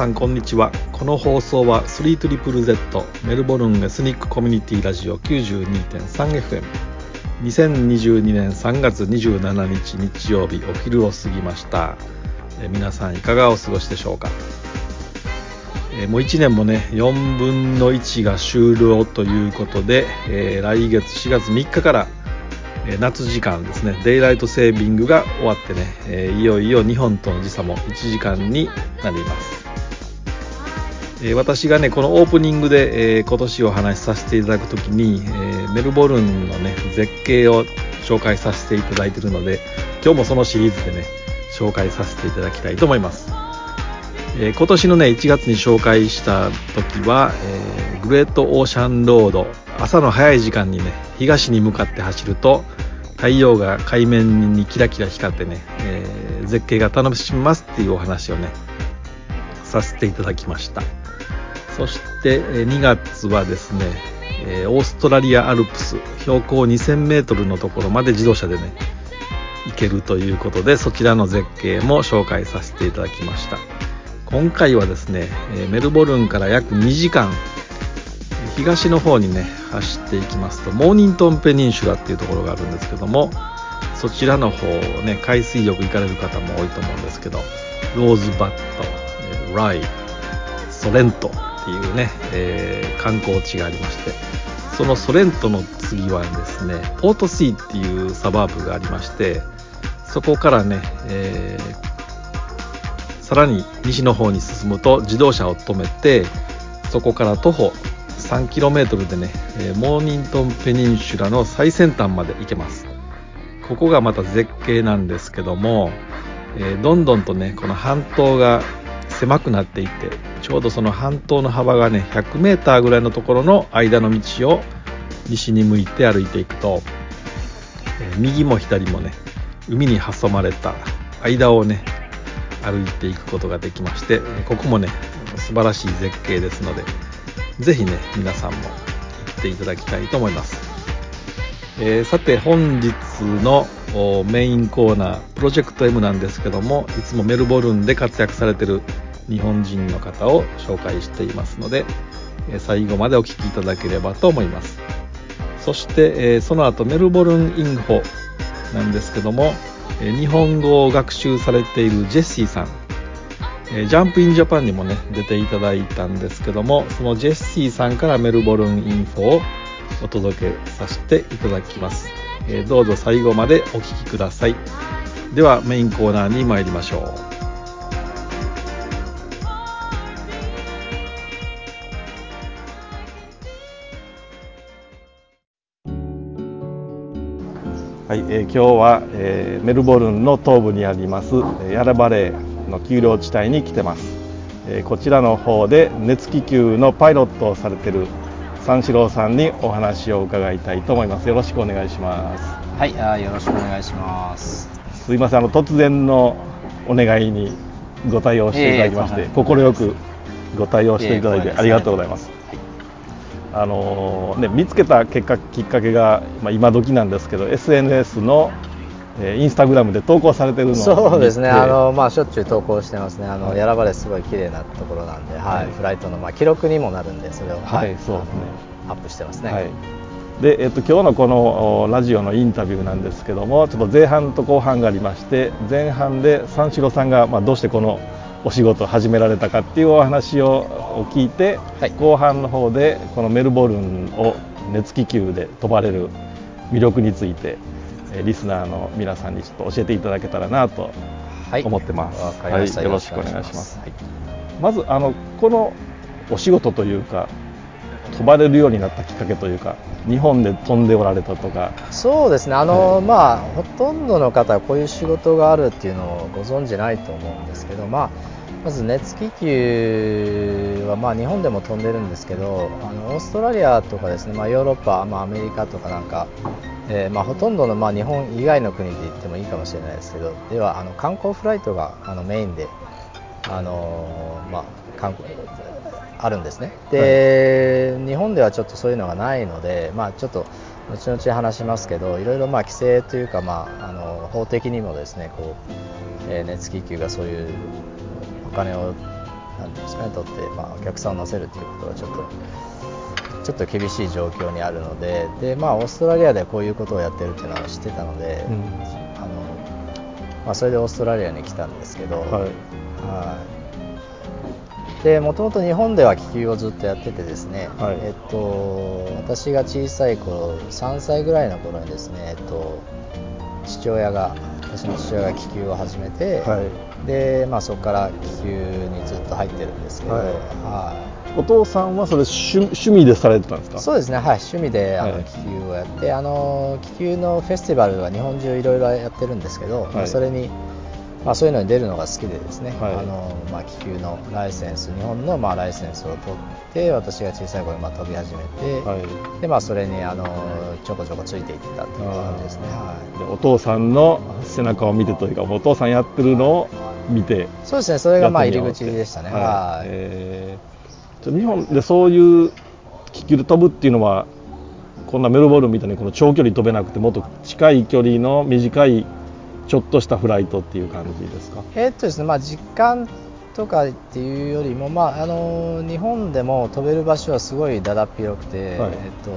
さんこんにちは。この放送は 3ZZZ メルボルンエスニックコミュニティラジオ 92.3FM 2022年3月27日日曜日お昼を過ぎました。え皆さんいかがお過ごしでしょうか？えもう1年もね4分の1が終了ということで、えー、来月4月3日からえ夏時間ですねデイライトセービングが終わってね、えいよいよ日本との時差も1時間になります、え私がねこのオープニングで、え今年お話しさせていただくときに、えメルボルンのね絶景を紹介させていただいてるので今日もそのシリーズでね紹介させていただきたいと思います、え今年のね1月に紹介した時は、えグレートオーシャンロード朝の早い時間にね東に向かって走ると太陽が海面にキラキラ光ってね、えー、絶景が楽しめますっていうお話をねさせていただきました。そして2月はですねオーストラリアアルプス標高 2000m のところまで自動車でね行けるということでそちらの絶景も紹介させていただきました。今回はですねメルボルンから約2時間東の方にね走っていきますとモーニントンペニンシュラっていうところがあるんですけどもそちらの方をね海水浴行かれる方も多いと思うんですけどローズバットライソレントっていうね、えー、観光地がありましてそのソレントの次はですねポートシーっていうサバーブがありましてそこからね、えー、さらに西の方に進むと自動車を止めてそこから徒歩 3km でね、えモーニントンペニンシュラの最先端まで行けます。ここがまた絶景なんですけども、えどんどんとねこの半島が狭くなっていってちょうどその半島の幅がね 100m ぐらいのところの間の道を西に向いて歩いていくと、右も左もね海に挟まれた間をね歩いていくことができましてここもね素晴らしい絶景ですのでぜひね、皆さんも行っていただきたいと思います。えー、さて、本日のメインコーナー、プロジェクト M なんですけども、いつもメルボルンで活躍されてる日本人の方を紹介していますので、最後までお聴きいただければと思います。そして、その後、メルボルンインフォなんですけども、日本語を学習されているジェシーさん。えジャンプインジャパンにもね出ていただいたんですけどもそのジェシーさんからメルボルンインフォをお届けさせていただきます、どうぞ最後までお聴きください。ではメインコーナーに参りましょう。はい、えー、今日は、えー、メルボルンの東部にありますヤラバレーの丘陵地帯に来てます、えー、こちらの方で熱気球のパイロットをされてる三四郎さんにお話を伺いたいと思います。よろしくお願いします。はいあよろしくお願いします。すいませんあの突然のお願いにご対応していただきまして快、くご対応していただいてありがとうございます、あのね、見つけた結果きっかけが、まあ、今時なんですけど SNS のえー、インスタグラムで投稿されてるのそうですね。あの、まあ、しょっちゅう投稿してますね。あの、やらばれすごい綺麗なところなんで、はい、フライトの、まあ、記録にもなるんでそれを、はい、そうですね。アップしてますね、はい。で、えっと、今日のこのラジオのインタビューなんですけどもちょっと前半と後半がありまして前半で三四郎さんが、まあ、どうしてこのお仕事を始められたかっていうお話を聞いて、はい、後半の方でこのメルボルンを熱気球で飛ばれる魅力についてリスナーの皆さんにちょっと教えていただけたらなと思ってます。はい、はい、よろしくお願いします。はい、まずあのこのお仕事というか飛ばれるようになったきっかけというか日本で飛んでおられたとか。そうですね。あの、はい、まあほとんどの方はこういう仕事があるっていうのをご存じないと思うんですけどまあまず熱気球はまあ日本でも飛んでるんですけどあのオーストラリアとかですね、まあ、ヨーロッパ、まあ、アメリカとかなんかえー、まあ、ほとんどの、まあ、日本以外の国で言ってもいいかもしれないですけどではあの観光フライトがあのメインで、あのー、まあ、観光あるんですね。で、はい、日本ではちょっとそういうのがないので、まあ、ちょっと後々話しますけどいろいろまあ規制というか、まあ、あの法的にもですねこう、えー、熱気球がそういうお金をなんていうんですかねとって、まあ、お客さんを乗せるっていうことはちょっとちょっと厳しい状況にあるのでで、まあ、オーストラリアでこういうことをやってるっていうのは知ってたので、うん。あのまあ、それでオーストラリアに来たんですけど、はい。はい。でもともと日本では気球をずっとやっててですね、はい。えっと、私が小さい頃3歳ぐらいの頃にですね、えっと、父親が私の父親が気球を始めて、はい。でまあ、そこから気球にずっと入ってるんですけど、はい。はい。お父さんはそれ趣趣味でされてたんですか？そうですね、はい、趣味であの、はい。気球をやってあの気球のフェスティバルは日本中いろいろやってるんですけど、はい。それに、まあ、そういうのに出るのが好きでですね、はい。あのまあ、気球のライセンス日本のまあライセンスを取って私が小さい頃にまあ飛び始めて、はい。でまあ、それにあのちょこちょこついていってたっていう感じですね。はい。でお父さんの背中を見てというかお父さんやってるのを見て。そうですね、それがまあ入り口でしたね。はい。はい。えー日本でそういう気球で飛ぶっていうのはこんなメルボルンみたいにこの長距離飛べなくてもっと近い距離の短いちょっとしたフライトっていう感じですか？えーっとですね、まあ、時間とかっていうよりも、まあ、あの日本でも飛べる場所はすごいだだっ広くて、はい。えーっと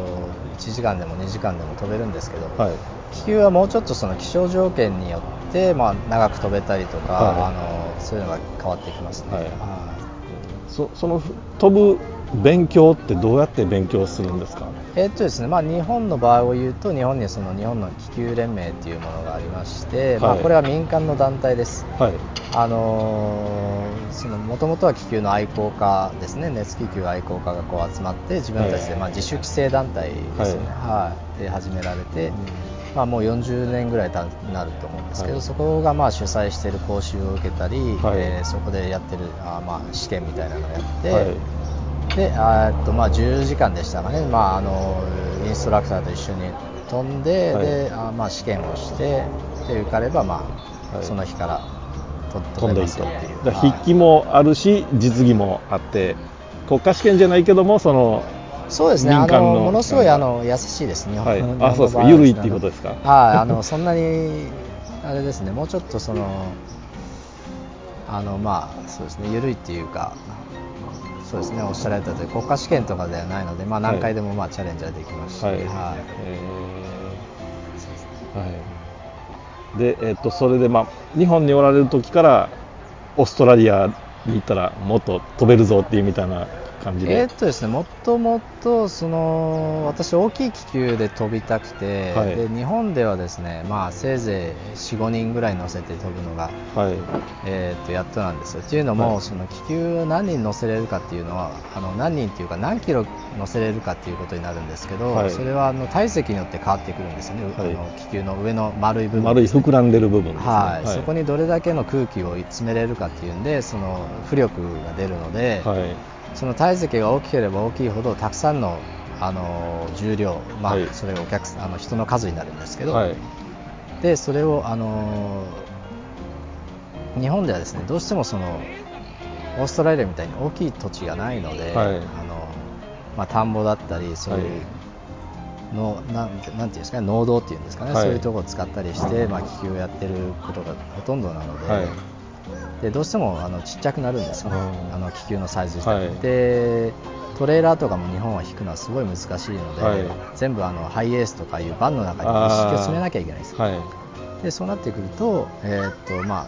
1時間でも2時間でも飛べるんですけど、はい。気球はもうちょっとその気象条件によって、まあ、長く飛べたりとか、はい。あのそういうのが変わってきますね。はい。はい。そその飛ぶ勉強ってどうやって勉強するんですか？えーっとですねまあ、日本の場合を言うと日本にその日本の気球連盟っていうものがありまして、まあ、はい。これは民間の団体です。はい。あのーそのもともとは気球の愛好家ですね、熱気球愛好家がこう集まって、自分たちで、はい。まあ、自主規制団体ですよね、はい。で始められて、まあ、もう40年ぐらいたなると思うんですけど、はい。そこがまあ主催している講習を受けたり、はい。えーそこでやってるあーまあ試験みたいなのをやって、はいでっとまあ10時間でしたかね、まあ、あのインストラクターと一緒に飛んで、はい。であーまあ試験をしてで受かれば、まあはい。その日からと飛んでいとすよっていう。だからはい筆記もあるし実技もあって国家試験じゃないけどもそのそうですね、あの。のものすごいあの優しいです。ね、はい。日本の。あそうですか。緩いっていうことですか？はい、あのそんなにあれですね、もうちょっとその、あのまあそうですね、緩いっていうか、そうですね、おっしゃられたとおり、国家試験とかではないので、まあ、何回でもまあチャレンジはできますし、はい、はい。えーはい、で、えっとそれで、まあ、日本におられる時からオーストラリアに行ったらもっと飛べるぞっていうみたいな感じで、えーっとですね、もともとその私、大きい気球で飛びたくて、はい。で日本ではですね、まあ、せいぜい4、5人ぐらい乗せて飛ぶのが、はい。えーっとやっとなんですよ。っていうのも、はい。その気球を何人乗せれるかっていうのは、あの何人っていうか、何キロ乗せれるかっていうことになるんですけど、はい。それはあの体積によって変わってくるんですよね、はい。あの気球の上の丸い部分。丸い膨らんでる部分ですね、はい。そこにどれだけの空気を詰めれるかっていうんで、その浮力が出るので、はいその体積が大きければ大きいほどたくさんのあの重量、まあはい。それがお客さんあの人の数になるんですけど、はい。でそれをあの日本ではですねどうしてもそのオーストラリアみたいに大きい土地がないので、はい。あのまあ、田んぼだったりそういうの、なんていうんですかね農道っていうんですかね、はい。そういうところを使ったりして、まあ、気球をやってることがほとんどなので。はいでどうしてもあのちっちゃくなるんですよ。ね、うん。あの気球のサイズ自体、はい。でトレーラーとかも日本は引くのはすごい難しいので、はい。全部あのハイエースとかいうバンの中に一式を詰めなきゃいけないんですよ。はい。でそうなってくると,、えーっとま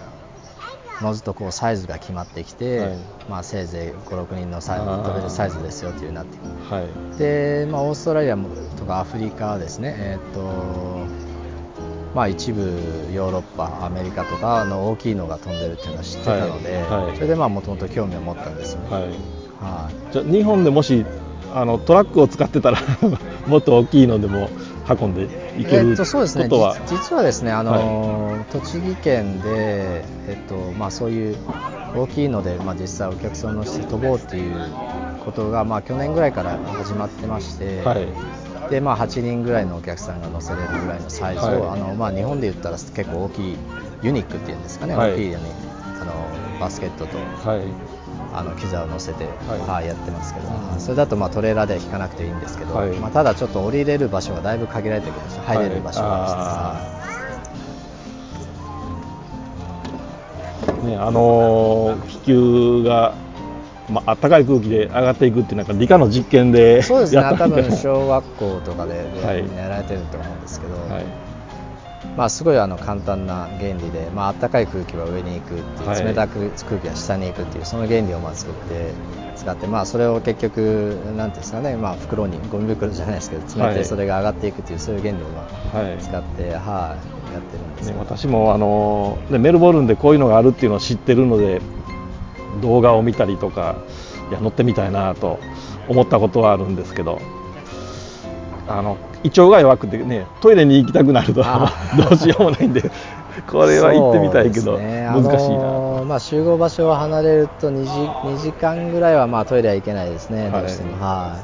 あ、のずとこうサイズが決まってきて、はい。まあ、せいぜい56人のサイズ飛べるサイズですよっていうになって。くるはい。で、まあ、オーストラリアもとかアフリカはですね、えーっとまあ、一部ヨーロッパ、アメリカとかの大きいのが飛んでるっていうのは知ってたので、はいはい。それでもともと興味を持ったんですよ。ね。はい。はい。じゃあ日本でもしあのトラックを使ってたら もっと大きいのでも運んでいけえるっとそうですね。ことは、実実はですね、あのー栃木県で、えっとまあ、そういう大きいので、まあ、実際お客さんのして飛ぼうっていうことが、まあ、去年ぐらいから始まってまして、はいでまあ、8人ぐらいのお客さんが乗せれるぐらいのサイズを、はい。あのまあ、日本で言ったら結構大きいユニックっていうんですかね、はい。大きいあのバスケットとはい。あの機材を乗せて、はい。はいやってますけど、それだとまあトレーラーでは引かなくていいんですけど、はい。まあ、ただちょっと降りれる場所がだいぶ限られてくるんですよ。入れる場所が、はいね、あのー気球がまあったかい空気で上がっていくっていうなんか理科の実験でそうですね。やった多分小学校とかではい。やられてると思うんですけど、はい。まあ、すごいあの簡単な原理で、まあったかい空気は上に行くっていう、はい。冷たく空気は下に行くっていうその原理をまあ作って使って、まあ、それを結局なんていうんですかね、まあ、袋にゴミ袋じゃないですけど詰めはい。てそれが上がっていくっていうそういう原理をまあはい。使って、はい、やってるんですね私もあの、ね、メルボルンでこういうのがあるっていうのを知ってるので動画を見たりとかいや乗ってみたいなと思ったことはあるんですけどあの胃腸が弱くてねトイレに行きたくなるとあ どうしようもないんでこれは行ってみたいけど、ね。難しいな、あのーまあ、集合場所を離れると 2, 時2時間ぐらいはまあトイレは行けないですね、はい。どうしても。は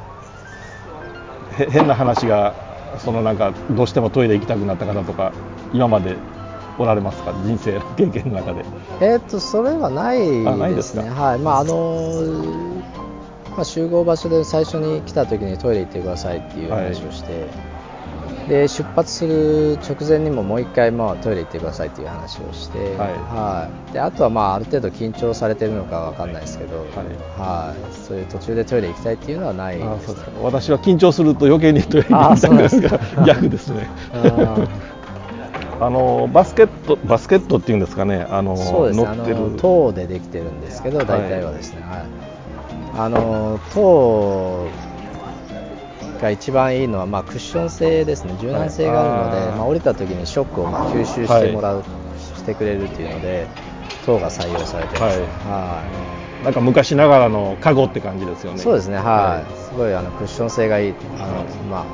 へ変な話がそのなんかどうしてもトイレ行きたくなった方とか今までおられますか？人生の 経験の中で。い、えーっとそれはないでですね、はい。まああのーまあ、集合場所で最初に来た時にトイレ行ってくださいっていう話をして、で出発する直前にももう一回まあトイレ行ってくださいっていう話をして、はい。はい。であとはまあある程度緊張されてるのかわかんないですけど、はい。そういう途中でトイレ行きたいっていうのはないですあそうですか。私は緊張すると余計にトイレ行きたくなるそうなんですか。逆ですねああのバスケットバスケットっていうんですかね。あのそうです。乗ってる。の塔でできてるんですけど、大体はですね、はい。あの塔が一番いいのは、まあ、クッション性ですね、柔軟性があるので、はい。あー。まあ、降りた時にショックをまあ吸収してもらう、してくれるっていうので、塔が採用されてます、ねはい。なんか昔ながらのカゴって感じですよね。そうですね、はい、すごいあのクッション性がいい、あのまあ、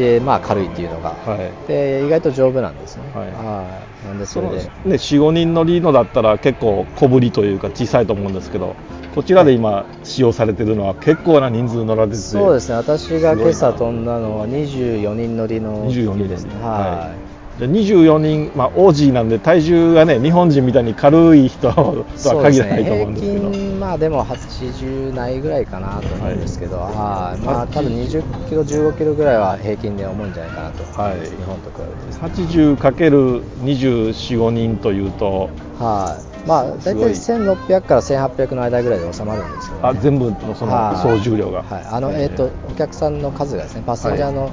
で、まあ、軽いっていうのが、はい。で、意外と丈夫なんですね。はい。はい。なんでそれで。ね、45人乗りのだったら結構小ぶりというか小さいと思うんですけどこちらで今使用されてるのは結構な人数乗られててそうですね、私が今朝飛んだのは24人乗りの24人ですね。ははい。で24人、まあ、オージーなんで体重がね日本人みたいに軽い人とは限らないと思うんですけど。平均、まあでも80ないぐらいかなと思うんですけど、はい。まあ多分20キロ、15キロぐらいは平均で重いんじゃないかなと。はい。日本と比べて。ですね。80×24、5人というとはい、まあ大体すごい。1600から1800の間ぐらいで収まるんですけど、ね、あ全部のそのはい。総重量が、はい、あの、えー。えっ、とお客さんの数がですね、パッセンジャーの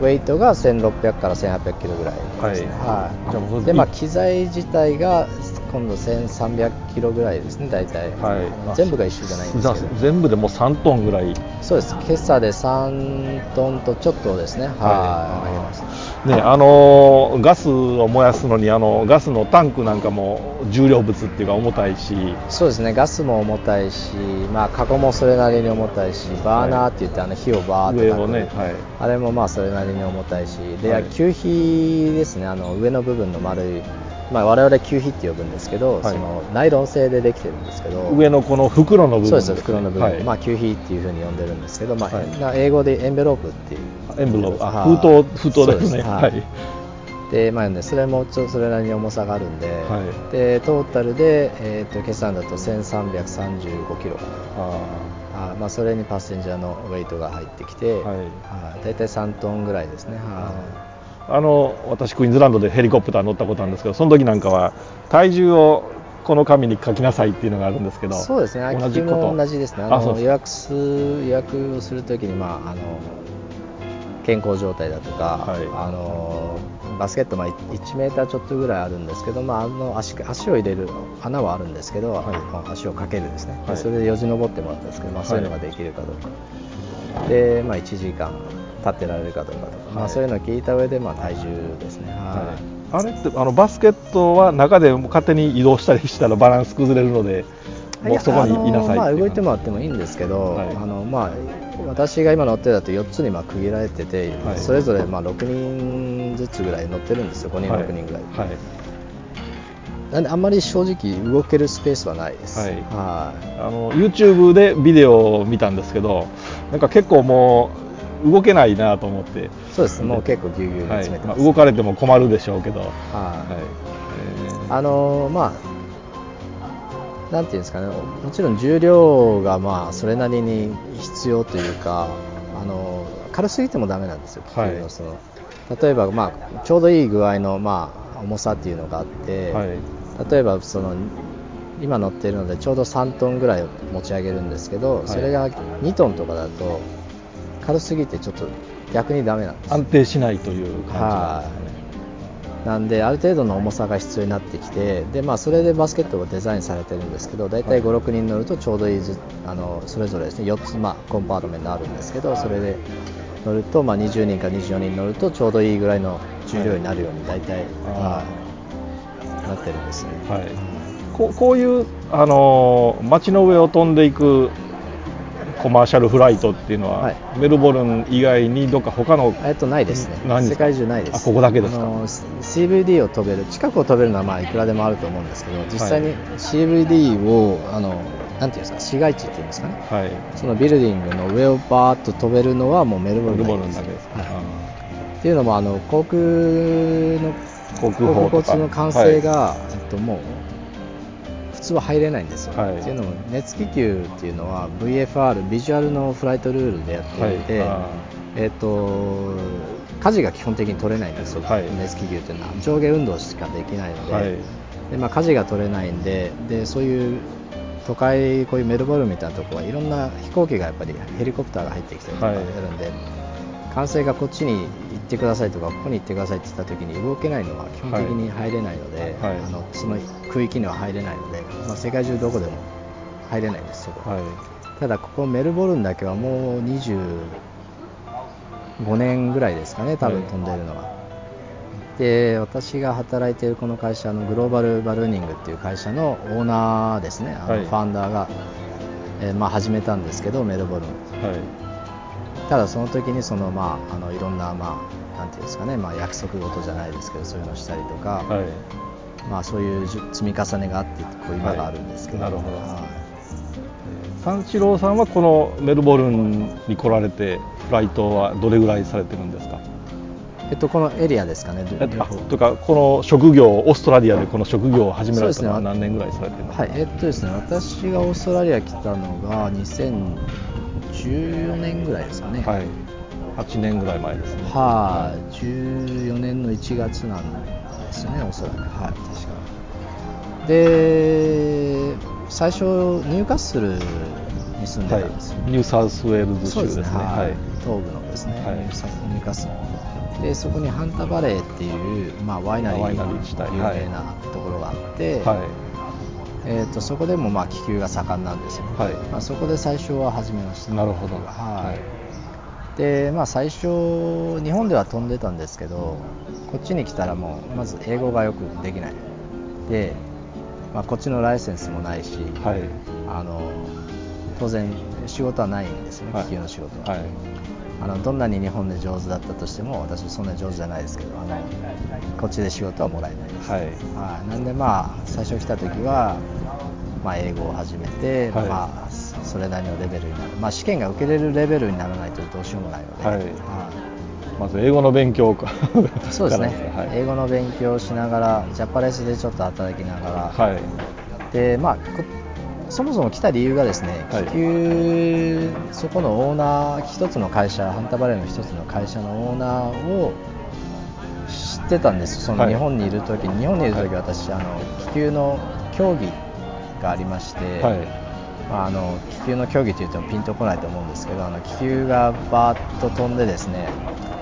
ウェイトが1600から1800キロぐらいですね。はいじゃあもうで、まあ機材自体が今度1300キロぐらいですね、大体。はい全部が一緒じゃないんですけど。全部でもう3トンぐらいそうです。今朝で3トンとちょっとですね。はい。はいあげます。ね、あのガスを燃やすのにあのガスのタンクなんかも重量物っていうか重たいし。そうですね。ガスも重たいし、まあカゴもそれなりに重たいし、バーナーって言ってあの火をバーって焚く。上をね、はい、あれもまあそれなりに重たいし、で、はい。吸皮ですね、あの上の部分の丸い、まあ、我々吸皮って呼ぶんですけど、はい。そのナイロン製でできてるんですけど、上のこの袋の部分そうです、袋の部分、はい。まあ、吸皮っていうふうに呼んでるんですけど、まあはい。な英語でエンベロープっていう。エンブローブあはい。封筒封筒ですね。ははい。いでまあね、それもちょっとそれなりに重さがあるんで、はい。でトータルで、えー、と計算だと1335キロ。かあなあまあ、それにパッセンジャーのウェイトが入ってきて、はい。はい大体3トンぐらいですね。はいあの私クイーンズランドでヘリコプター乗ったことあるんですけどその時なんかは体重をこの紙に書きなさいっていうのがあるんですけどそうですね、同じこと同じです。ね、あの予約す予約をするときに、まあ、あの健康状態だとか、はい。あのバスケット、まあ、1メーターちょっとぐらいあるんですけど、まあ、あの足足を入れる穴はあるんですけど、はい。あの足をかけるですね、ではい。それでよじ登ってもらったんですけど、まあ、そういうのができるかどうか、で、まあ、1時間立ってられるかどうかとか、まあ、はいそういうのを聞いた上で、まあ、体重ですね。はい。あれってあのバスケットは中で勝手に移動したりしたらバランス崩れるのでもうそこにいなさいやあのまあ、動いてもらってもいいんですけど、はい。あのまあ、私が今乗ってるだと4つにまあ区切られてて、はい。それぞれまあ6人ずつぐらい乗ってるんですよ、5人、はい。6人ぐらい。はい。なんであんまり正直動けるスペースはないです。はい。はい。あの YouTube でビデオを見たんですけどなんか結構もう動けないなと思って、そうです、もう結構ぎゅうぎゅうにはい詰めてます。まあ動かれても困るでしょうけど、はい。はい。あのまあ、なんていうんですかね、もちろん重量がまあそれなりに必要というか、あの軽すぎてもダメなんですよ、はい。その。例えば、まあ、ちょうどいい具合の、まあ、重さっていうのがあって、はい。例えばその今乗ってるのでちょうど3トンぐらいを持ち上げるんですけど、い。それが2トンとかだと軽すぎてちょっと逆にダメなんです。よ安定しないという感じなんはですねい。なんである程度の重さが必要になってきてで、まあ、それでバスケットがデザインされてるんですけど大体はい。56人乗るとちょうどいいずあのそれぞれですね4つ、まあ、コンパートメントあるんですけどそれで乗ると、まあ、20人か24人乗るとちょうどいいぐらいの重量になるように大体、あはい。なってるんですね。はい。こうこういう、あのー街の上を飛んでいくコマーシャルフライトっていうのは、はい。メルボルン以外にどっか他のえっとないですね。世界中ないです。あここだけですか？あの CVD を飛べる近くを飛べるのはまあいくらでもあると思うんですけど実際に CVD をあのなんていうんですか？市街地っていうんですかね？はい。そのビルディングの上をバーッと飛べるのはもうメルボルンだけです。すか、はい。っていうのもあの航空の航空交通の管制が、えっと、もう普通は入れないんですよ、はい。っていうのも熱気球っていうのは VFR ビジュアルのフライトルールでやっていて、はい。あえっと舵が基本的に取れないんですよ、はい。熱気球っていうのは。上下運動しかできないので,、はい。でまあ、舵が取れないんででそういう都会こういうメルボルンみたいなところはいろんな飛行機がやっぱりヘリコプターが入ってきたりとかやはいるんで、管制がこっちに行ってくださいとかここに行ってくださいって言った時に動けないのは基本的に入れないので、はい。あのその区域には入れないので、まあ、世界中どこでも入れないんですそこ、はい。ただここメルボルンだけはもう25年ぐらいですかね多分はい。飛んでるのは、で私が働いているこの会社のグローバルバルーニングっていう会社のオーナーですね。あのはい。ファウンダーが、えーまあ、始めたんですけどメルボルン。はいただその時にそのまああのいろんなまあなんていうんですかねまあ約束事じゃないですけどそういうのをしたりとか、はい。まあそういう積み重ねがあってこう今があるんですけど、はい。なるほど。はい。三四郎さんはこのメルボルンに来られてフライトはどれぐらいされてるんですか？えっとこのエリアですかね。えっととかこの職業オーストラリアでこの職業を始められたのは何年ぐらいされてるんですかはい、えっとですね、私がオーストラリア来たのが2014年ぐらいですかね。はい。8年ぐらい前ですね。はい、14年の1月なんですよね、おそらく。はい、確か。で、最初、ニューカッスルに住んではいたんですよ。ニューサウスウェールズ州ですね。はい。はい。東部のですね、はい。ニューカッスル。でそこにハンタバレーっていう、まあ、ワイナリー有名なところがあって、はいえー、とそこでもまあ気球が盛んなんですよ、はい。まあ、そこで最初は始めました。なるほど。はい、でまあ最初日本では飛んでたんですけどこっちに来たらもうまず英語がよくできない。で、まあ、こっちのライセンスもないし、はい。あの当然仕事はないんですよね、はい。気球の仕事は、はいあのどんなに日本で上手だったとしても私そんなに上手じゃないですけどあのこっちで仕事はもらえないです、はい。はい、なんでまあ最初来た時は、まあ、英語を始めて、はい。まあそれなりのレベルになる、まあ、試験が受けれるレベルにならないとどうしようもないので、はい。はまず英語の勉強かい そうですね。英語の勉強をしながらジャパレスでちょっと働きながら、はい。でまあこそもそも来た理由がですね、はい。気球、そこのオーナー、一つの会社、ハンタバレーの一つの会社のオーナーを知ってたんです、そのはい。日本にいるときに、日本にいるとき、私、あの気球の競技がありまして、はい。まあ、あの気球の競技というとピンとこないと思うんですけど、あの気球がバーッと飛んで、ですね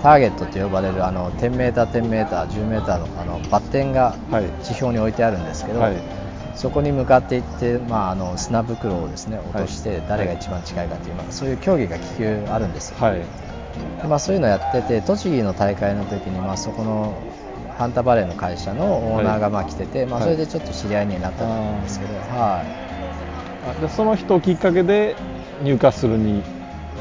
ターゲットと呼ばれるあの 10m、10m、10m のあのバッテンがはい。地表に置いてあるんですけど、はいそこに向かっていって、まあ、あの砂袋をですね落として誰が一番近いかという、まあ、そういう競技が気球あるんです。よ、はい。でまあ、そういうのやってて栃木の大会の時にまあそこのハンタバレーの会社のオーナーがまあ来てて、まあ、はい。それでちょっと知り合いになったんですけど、はい。あでその人をきっかけで入荷するに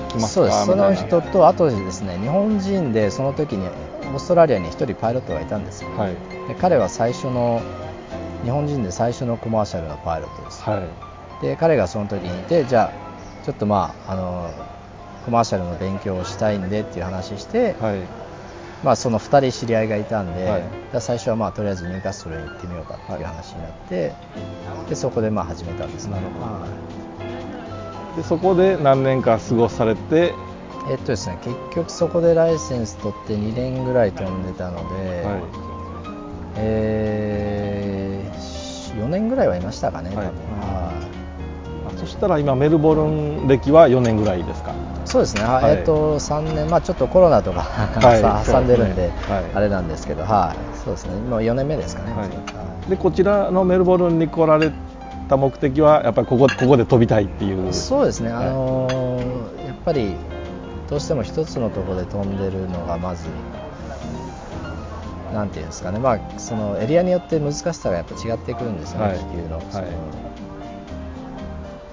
来ますか？そうです。その人とあとですね日本人でその時にオーストラリアに1人パイロットがいたんですよ、なはい。で彼は最初の日本人で最初のコマーシャルのパイロットです、はい。で彼がその時にいてじゃあちょっとまああのコマーシャルの勉強をしたいんでっていう話して、はい。まあ、その2人知り合いがいたんで、はい。最初はまあとりあえずニューカッスルに行ってみようかっていう話になって、でそこでまあ始めたんですね。なるほど。はいでそこで何年か過ごされて？えっとですね結局そこでライセンス取って2年ぐらい飛んでたので、はえ4年ぐらいはいましたかね、はい。多分。そしたら今メルボルン歴は4年ぐらいですか？そうですね、ははい。えっと3年、まあ、ちょっとコロナとか、はい。さ挟んでるんで、ねはい。あれなんですけど、はい、そうですね、もう4年目ですかね、はい。はい。でこちらのメルボルンに来られた目的はやっぱりここここで飛びたいっていう。そうですね、はい。あのーやっぱりどうしても一つのところで飛んでるのがまず、なんていうんですかね、まあ、そのエリアによって難しさがやっぱ違ってくるんですよね、はい。気球の。はい。その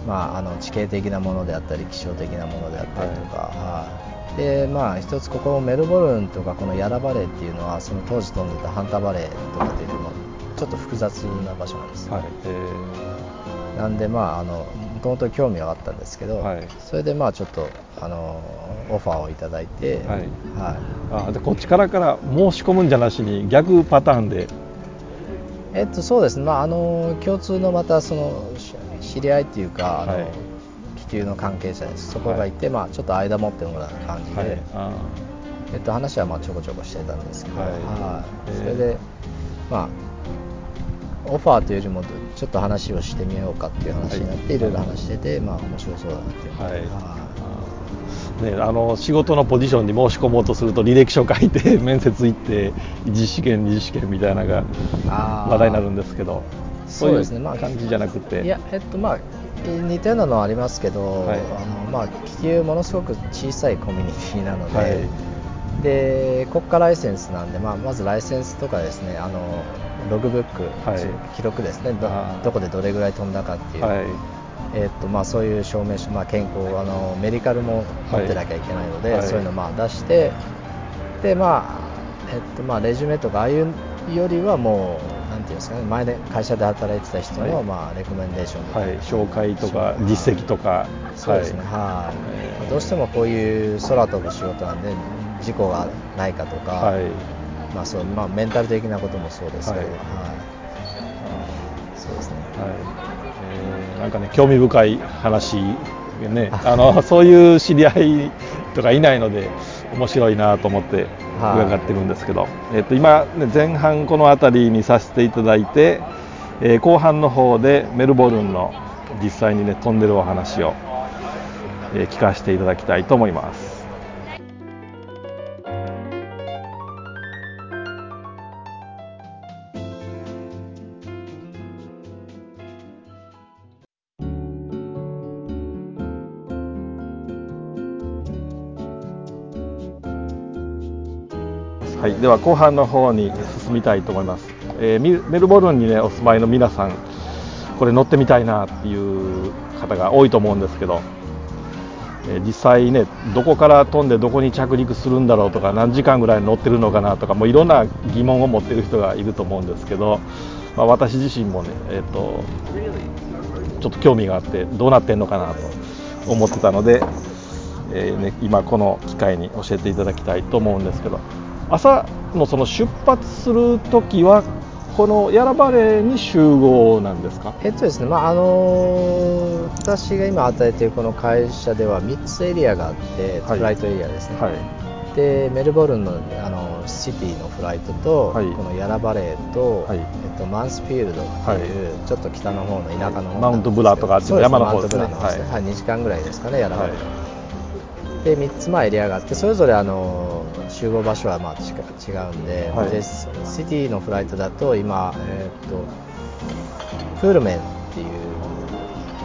まあ、あの地形的なものであったり気象的なものであったりとか、はい。でまあ一つここメルボルンとかこのヤラバレーっていうのはその当時飛んでたハンターバレーとかっていうのもちょっと複雑な場所なんですよ、はい。えなんでまああのもともと興味はあったんですけど、はい。それでまあちょっとあのオファーをいただいて、はい。はい。ーあでこっちからから申し込むんじゃなしに逆パターンで。えっとそうですね。まああの共通のまたそのし知り合いっていうかあの、はい。気球の関係者です。そこがいて、まあちょっと間持ってもらう感じで、えっと、話はまあちょこちょこしてたんですけど、はい。それで、まあ、オファーというよりもちょっと話をしてみようかっていう話になって、はいい、ろいろ話してて、まあ、面白そうだなっていうはい。ね、あの仕事のポジションに申し込もうとすると履歴書書いて 面接行って一次試験二次試験みたいなのが話題になるんですけどそうですね。まあ感じじゃなくて。いや、えっとまあ、似たようなのはありますけど、はい。あのまあ、気球、ものすごく小さいコミュニティなので、はい。で国家ライセンスなんで、まあ、まずライセンスとかですねあのログブック、はい。記録ですね。どどこでどれぐらい飛んだかっていう、はい。えっとまあ、そういう証明書、まあ、健康あのメディカルも持ってなきゃいけないので、はい。そういうのをまあ出してで、まあえっとまあ、レジュメとかああいうよりはもうなんていうんですかね前で会社で働いてた人の、はい。まあ、レコメンデーションとか、はい、紹介とか実績とか。そうですね、はい、どうしてもこういう空飛ぶ仕事なんで事故がないかとか、はい、はいまあそうまあ、メンタル的なこともそうですけど、はい。はい。そうですね。はい。えーなんかね興味深い話ね。あのそういう知り合いとかいないので面白いなと思ってはい。伺ってるんですけど、えっと今、ね、前半この辺りにさせていただいて、えー後半の方でメルボルンの実際にね飛んでるお話を、えー聞かせていただきたいと思います。では後半の方に進みたいと思います、えーメルボルンに、ね、お住まいの皆さんこれ乗ってみたいなっていう方が多いと思うんですけど、えー実際ねどこから飛んでどこに着陸するんだろうとか何時間ぐらい乗ってるのかなとかもういろんな疑問を持ってる人がいると思うんですけど、まあ、私自身もね、えー、とちょっと興味があってどうなってんのかなと思ってたので、えーね、今この機会に教えていただきたいと思うんですけど。朝のその出発するときはこのヤラバレーに集合なんですか？えっとですね、まああの私が今与えているこの会社では3つエリアがあって、はい。フライトエリアですね、はい。でメルボルンのあのシティのフライトと、はい。このヤラバレーと、はい。えっと、マンスフィールドっていう、ちょっと北の方の田舎の方マウントブラとかあっちの山の方ですね。ですね、ははい2時間ぐらいですかね、ヤラバレー。はいで3つまあエリアがあってそれぞれあの集合場所はまあ違違うんで,、はい。でシティのフライトだと今、えーっとプールメンっていう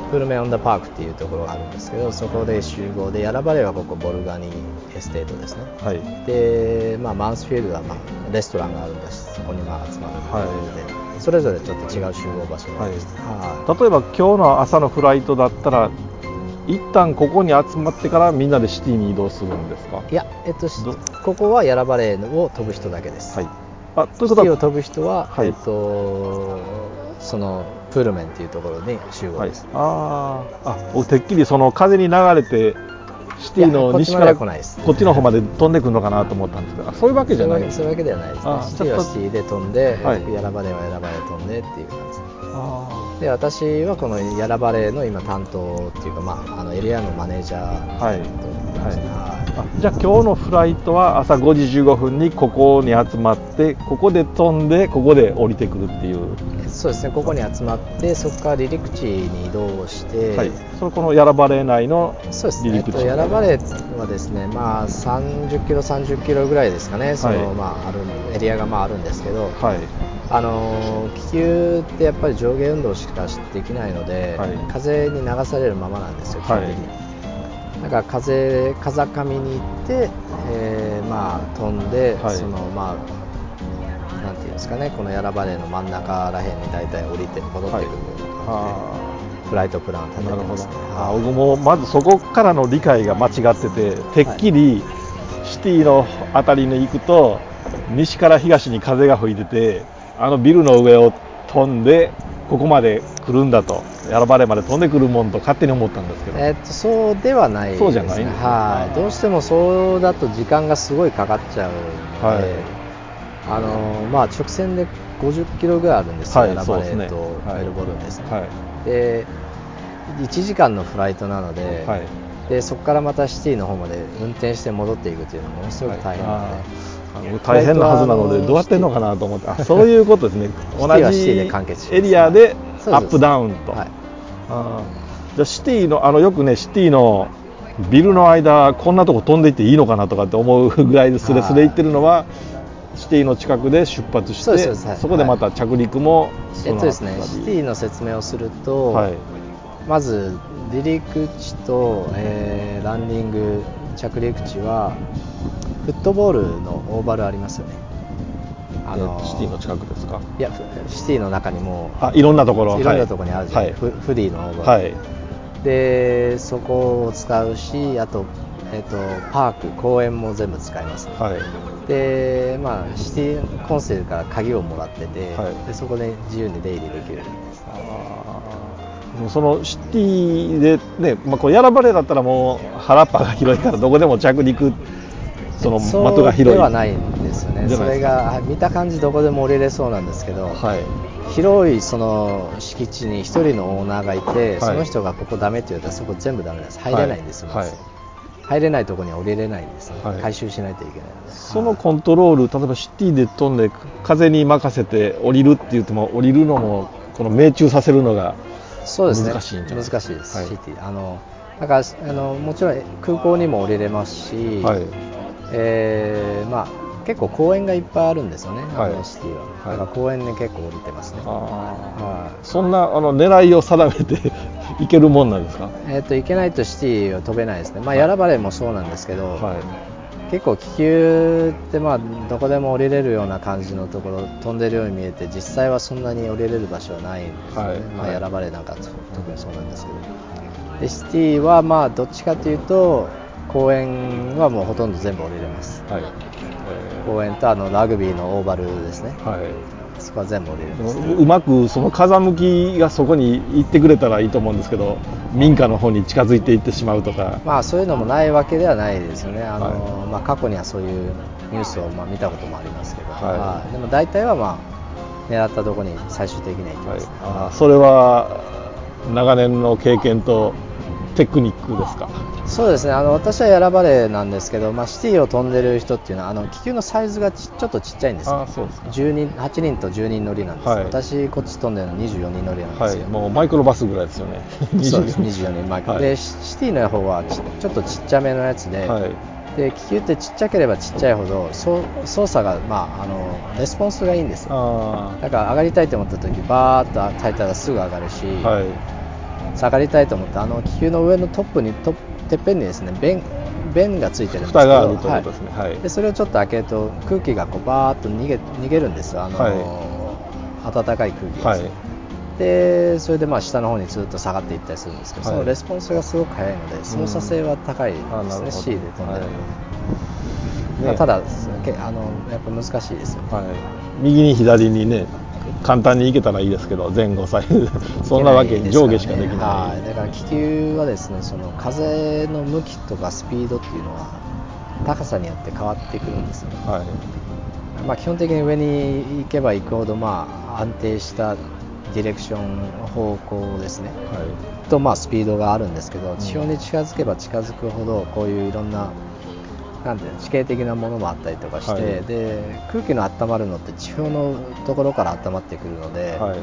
プールメンオンダパークっていうところがあるんですけどそこで集合でヤラバレーはここボルガニエステートですね。はい。で、まあ、マンスフィールドは、まあ、レストランがあるんです。そこにまあ集まるので、それぞれちょっと違う集合場所はい。例えば今日の朝のフライトだったら一旦ここに集まってからみんなでシティに移動するんですか？いや、えっと、ここはヤラバレーを飛ぶ人だけです、はい。あというシティを飛ぶ人は、はい。えっと、そのプールメンっていうところに集合はい。です。、あー。あ僕てっきりその風に流れてシティの西からは来ないです。こっちの方まで飛んでくるのかなと思ったんですけどあそういうわけじゃないんですそういうわけではないです。ねあ。シティはシティで飛んで、はい。ヤラバレーはヤラバレーで飛んでっていう感じ。です。あで、私はこのヤラバレの今担当っていうか、まあ、あのエリアのマネージャーはい、はい。あじゃあ今日のフライトは朝5時15分にここに集まってここで飛んでここで降りてくるっていう。そうですね。ここに集まってそこから離陸地に移動して、はい。それこのヤラバレー内のそうですね、えっと、離陸地。ヤラバレーはですね、まあ、30キロ、30キロぐらいですかね、そのはいまあ、あるエリアがまああるんですけど、はい。あのー気球ってやっぱり上下運動しかできないので、はい。風に流されるままなんですよ、基本的に。だから風風上に行って、えーまあ、飛んで、はい。そのまあ、なんていうんですかね、このヤラバレーの真ん中らへんに大体降りて戻ってくるような感じで、フライトプランを立ててますね。あはい僕もまずそこからの理解が間違ってててっきりシティの辺りに行くと西から東に風が吹いててあのビルの上を飛んでここまで来るんだとヤラバレーまで飛んでくるもんと勝手に思ったんですけど、えっとそうではないですね。そうじゃないんですね。はい、どうしてもそうだと時間がすごいかかっちゃうので、はいあのまあ、直線で50キロぐらいあるんですよ、はいヤラバレーとはいメルボルンです。ね。はい。で1時間のフライトなので,、はい。でそこからまたシティの方まで運転して戻っていくというのはものすごく大変なので、大変なはずなのでどうやってんのかなと思って。あそういうことですね。同じエリアでアップダウンと、はい。あー。じゃあシティのあのよくねシティのビルの間こんなとこ飛んでいっていいのかなとかって思うぐらいでスレスレ行ってるのはシティの近くで出発してはい。そこでまた着陸もえっとですねシティの説明をすると、はい。まず離陸地と、えーランディング着陸地はフットボールのオーバルありますよね。あのえシティの近くですか？いやフシティの中にもあいろんなところ。い。ろんなところにあるじゃない、はい。フフディのオーバル、はい。でそこを使うしあと,、えっとパーク公園も全部使います、はい。でまあシティコンセルから鍵をもらってて、はい。でそこで自由に出入りできるそのシティでね、まあ、こうヤラバレーだったらもう原っぱが広いからどこでも着陸その的が広い。ではないんですよね。それが見た感じどこでも降りれそうなんですけど、はい。広いその敷地に1人のオーナーがいて、い。その人がここダメって言ったらそこ全部ダメなんです。入れないんですよ、はい入れないところには降りれないんですね、はい。回収しないといけないので。そのコントロール例えばシティで飛んで風に任せて降りるって言っても降りるのもこの命中させるのが難しいんじゃない難しいです、はい。シティ。あのだからあのもちろん空港にも降りれますし、はい。えーまあ、結構公園がいっぱいあるんですよね、あはい。のシティは、はい。だから公園に結構降りてますね、あはーそんなあの狙いを定めていけるもんなんですか？いえー、と行けないとシティは飛べないですね、まあ、ヤラバレーもそうなんですけど、はい。結構気球ってまあどこでも降りれるような感じのところ飛んでるように見えて実際はそんなに降りれる場所はないんですよね、はい。まあ、はい。ヤラバレーなんか特にそうなんですけど。でシティはまあどっちかというと公園はもうほとんど全部降りれます。はい。公園とあのラグビーのオーバルですね。えーはいそこは全部降りれでうまくその風向きがそこに行ってくれたらいいと思うんですけど民家の方に近づいていってしまうとか、まあそういうのもないわけではないですよね。あの、はまあ、過去にはそういうニュースをまあ見たこともありますけど、はい。はいでも大体はまあ狙ったところに最終的には行きはいます。ね、あーそれは長年の経験とテクニックですか？そうですね。あの私はヤラバレーなんですけど、まあ、シティを飛んでる人っていうのはあの気球のサイズがちちょっとちっちゃいんですよ。あーそうですか。10人8人と10人乗りなんです、はい。私こっち飛んでるの24人乗りなんですよ、はいもうマイクロバスぐらいですよね。そうです。24人。マイク、はい。でシシティの方はちちょっとちっちゃめのやつで,、はい。で気球ってちっちゃければちっちゃいほど操作が、まあ、あのレスポンスがいいんですよ。あだから上がりたいと思った時バーッと炊いたらすぐ上がるし、ーはい。下がりたいと思ってあの気球の上のトップにトップてっぺんにですね弁弁がついてるんですけど蓋があるということですね。はい。でそれをちょっと開けると空気がこうバーッと逃げ逃げるんですよ。あの、はい。暖かい空気ですね、でそれでまあ下の方にずっと下がっていったりするんですけど、はい。そのレスポンスがすごく速いので操作性は高いですね C で飛んで。るので、ただけあのやっぱ難しいですよね。はい、右に左にね簡単に行けたらいいですけど前後左右。そんなわけに上下しかできない。はい、だから気球はですねその風の向きとかスピードっていうのは高さによって変わってくるんですよ。ね、はい。まあ、基本的に上に行けば行くほどまあ安定したディレクション方向ですね。はい。とまあスピードがあるんですけど地表に近づけば近づくほどこういういろんななんていうの地形的なものもあったりとかして、はい。で空気の温まるのって地表のところから温まってくるので、はい。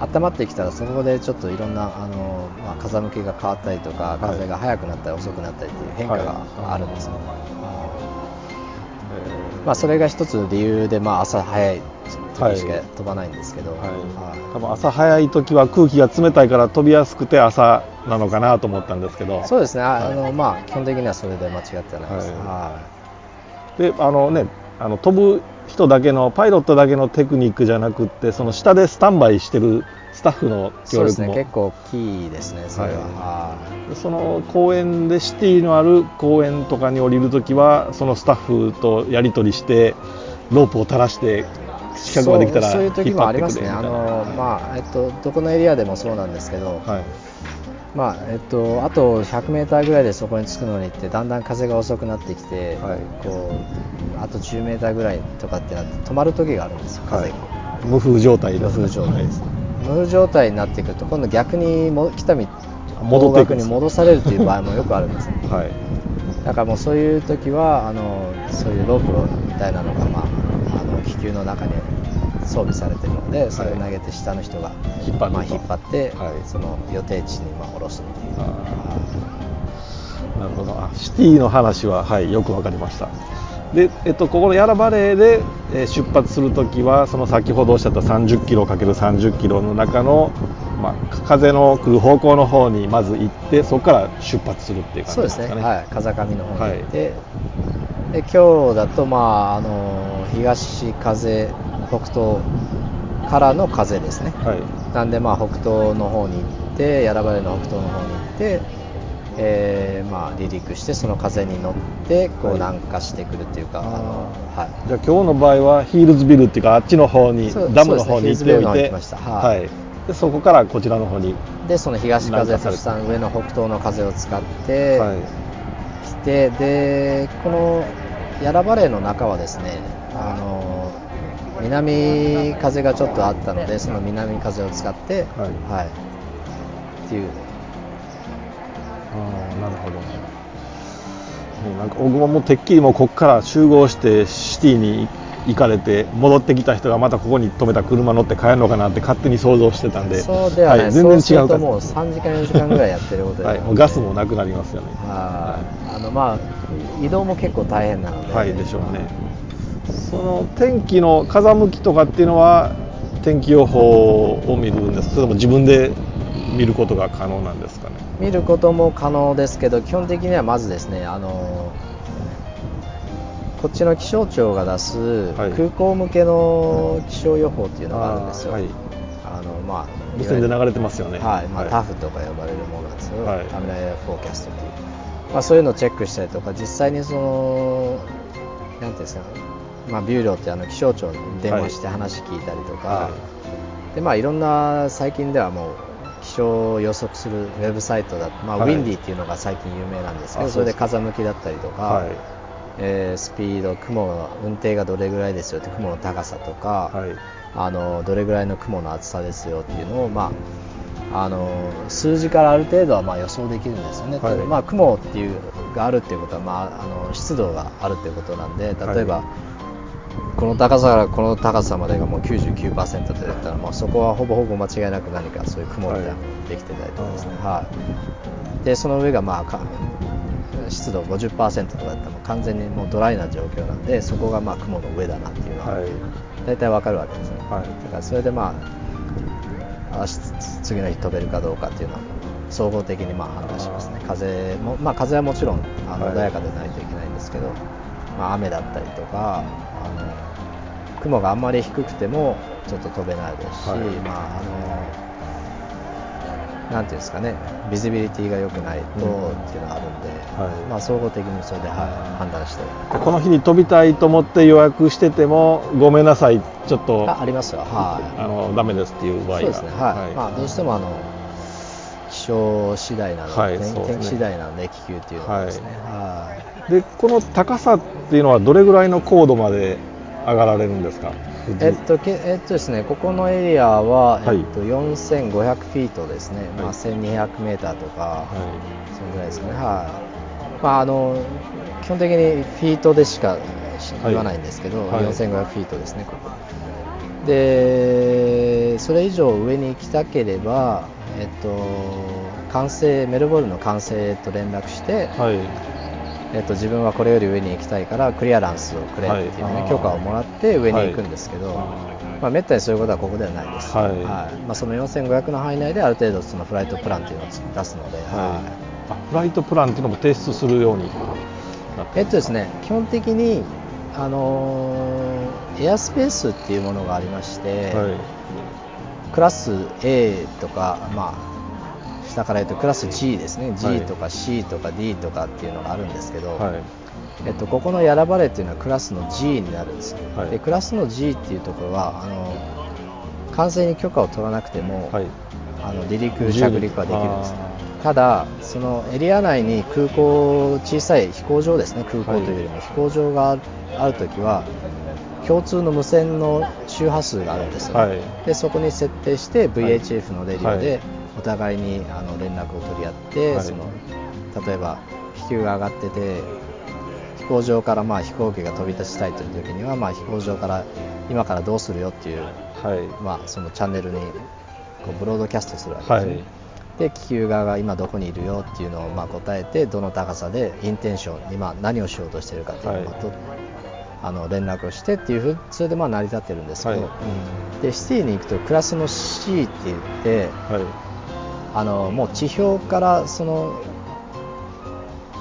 温まってきたらそこでちょっといろんなあの、まあ、風向きが変わったりとかはい。風が速くなったり遅くなったりっていう変化があるんですよ、えまあ、それが一つの理由で、まあ、朝早い時しかはい飛ばないんですけど、ーはい。はい。多分朝早い時は空気が冷たいから飛びやすくて朝なのかなと思ったんですけど。そうですね、あのまあ、基本的にはそれで間違ってはないです、はい。はであのねあの飛ぶ人だけのパイロットだけのテクニックじゃなくってその下でスタンバイしてるスタッフのい、そうですね、協力も結構キーですね、それは。はい。その公園でシティのある公園とかに降りるときはそのスタッフとやり取りしてロープを垂らして資格ができたらそうそういう時もありますね、あのまあえっと、どこのエリアでもそうなんですけど、はい。まあえっと、あと100メーターぐらいでそこに着くのにってだんだん風が遅くなってきて、はい。こうあと10メーターぐらいとかってなって止まる時があるんですよ、風が。無風状態です無風状態です、無風状態になってくると今度逆にも来たみ戻っていくに戻されるという場合もよくあるんですね。はい。だからもうそういう時はあのそういうロープみたいなのが、まあ、あの気球の中に装備されてるのでそれを投げて下の人が引っ張まあ、引っ張って、はい。その予定地にまあ下ろすっていう。あなるほど。あシティの話は、はい、よくわかりましたで、えっと、ここのヤラバレーで、えー出発するときはその先ほどおっしゃった30キロ ×30 キロの中の、まあ、風の来る方向の方にまず行ってそこから出発するっていう感じそうですすでかね。ねはい、風上の方に行って、で今日だと、まあ、あの東風北東からの風ですね、はい。なんで、まあ、北東の方に行って、やらばれの北東の方に行って、えーまあ、離陸して、その風に乗って、こうはい。南下してくるっていうか、あのはい、じゃあ今日の場合はヒールズビルっていうかあっちの方にダムの方に行っておいて行きました。はい。はい。でそこからこちらの方に、で、その東風、そした上の北東の風を使ってはい。来て、で、このやらばれの中はですね、あの南風がちょっとあったので、その南風を使って、はい。はい、っていう。るほど。ねもうなんか僕ももうてっきりもうここから集合してシティに行かれて戻ってきた人がまたここに止めた車乗って帰るのかなって勝手に想像してたんで。そうではない、い、全然違うか。そうともう3時間、4時間ぐらいやってることで、はい、もうガスもなくなりますよね。はい。あのまあ移動も結構大変なので、はいでしょうね。その天気の風向きとかっていうのは天気予報を見るんです。それとも自分で見ることが可能なんですかね？見ることも可能ですけど、基本的にはまずですね、あのこっちの気象庁が出すはい。空港向けの気象予報っていうのがあるんですよ。はい。あのまあ無線で流れてますよね。はい。まあはい。タフとか呼ばれるものなんですよ、はい。ターミナルエアフォーキャストっていう、まあ、そういうのをチェックしたりとか、実際にその、なんていうんですか、まあ、ビューローってあの気象庁に電話して話聞いたりとか、はでまあ、いろんな最近ではもう気象を予測するウェブサイトだまあはい。ウィンディっていうのが最近有名なんですけど、それで風向きだったりとか、はい。えースピード、雲の運転がどれぐらいですよって、雲の高さとか、はい。あのどれぐらいの雲の厚さですよっていうのを、まあ、あの数字からある程度はまあ予想できるんですよね、はい。まあ、雲っていうがあるっていうことは、まあ、あの湿度があるっていうことなんで例えば、はいこの高さからこの高さまでがもう99%って言ったら、まあ、そこはほぼほぼ間違いなく何かそういう雲みたいなのができてたりとかですね、ははい。でその上がまあか湿度50%とかだったらもう完全にもうドライな状況なんでそこがまあ雲の上だなっていうのははい。大体わかるわけですね、はい。だからそれでまあ次の日飛べるかどうかっていうのは総合的にまあ判断しますね。風も、まあ、風はもちろんあのはい。穏やかでないといけないんですけど、まあ、雨だったりとかあの雲があんまり低くてもちょっと飛べないですし、はい。まああのなんていうんですかねビジビリティが良くないとうんっていうのがあるんで、はい。まあ、総合的にそれで、はい、判断して。でこの日に飛びたいと思って予約しててもごめんなさいちょっとあありますよ。はい。あのダメですっていう場合が。そうですね、はい。まあ、どうしてもあの気象次第なので、天はいですね。天気次第なので気球っていうのはですね、はい。でこの高さっていうのはどれぐらいの高度まで上がられるんですか？えっとけえっとですね、ここのエリアは、はい。えっと、4500フィートですね、まあ、はい1200メーターとか、はそのぐらいですかね、はい。まあ、あの基本的にフィートでしか言わないんですけど、はい。4500フィートですね、ここ。で、それ以上上に行きたければ、えっと、管制、メルボルンの管制と連絡して、はい。えっと、自分はこれより上に行きたいからクリアランスをくれっていう、ねはい。許可をもらって上に行くんですけど、まあ、めったにそういうことはここではないです、はい。まあ、その4500の範囲内である程度そのフライトプランっていうのを出すので、はい。フライトプランっていうのも提出するようにえっとですね、基本的に、あのーエアスペースっていうものがありまして、はいクラス A とか、まあ、下から言うとクラス G ですね、はい。G とか C とか D とかっていうのがあるんですけど、はい。えっと、ここのヤラバレっていうのはクラスの G になるんですよ、はい。でクラスの G っていうところはあの管制に許可を取らなくても、はい。あの離陸着陸はできるんですあただそのエリア内に空港小さい飛行場ですね。空港というよりも飛行場があるある時は共通の無線の周波数があるんですよ、はい。でそこに設定して VHF のレディオではい。お互いにあの連絡を取り合って、はい。その例えば気球が上がってて飛行場からまあ飛行機が飛び立ちたいという時には、まあ、飛行場から今からどうするよっていう、はい。まあ、そのチャンネルにこうブロードキャストするわけですね、はい。で気球側が今どこにいるよっていうのをまあ答えてどの高さでインテンション今何をしようとしているかっていうのをまあとあの連絡をしてっていうふうそれでまあ成り立ってるんですけど、はい。でシティに行くとクラスの C って言ってはい。あのもう地表からその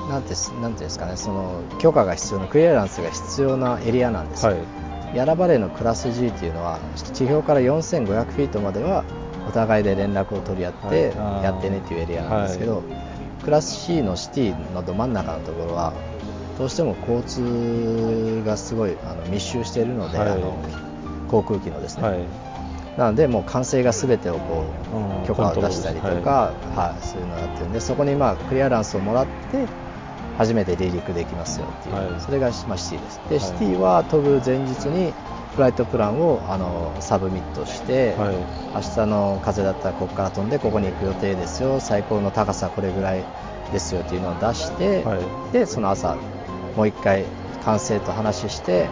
なんてすなんていうんですかねその許可が必要なクリアランスが必要なエリアなんですよ、はい。ヤラバレーのクラス G っていうのは地表から4500フィートまではお互いで連絡を取り合ってやってねっていうエリアなんですけど、クラス C のシティのど真ん中のところはどうしても交通がすごいあの密集しているので、はい。あの航空機のですね、はい。なのでもう管制が全てをこう許可を出したりとか、はい。そういうのをやってるんでそこにまあクリアランスをもらって初めて離陸できますよっていう、はい。それが、まあ、シティです。で、はい。シティは飛ぶ前日にフライトプランをあの submit して、はい。明日の風だったらここから飛んでここに行く予定ですよ。最高の高さこれぐらいですよっていうのを出して、はい。でその朝もう一回管制と話して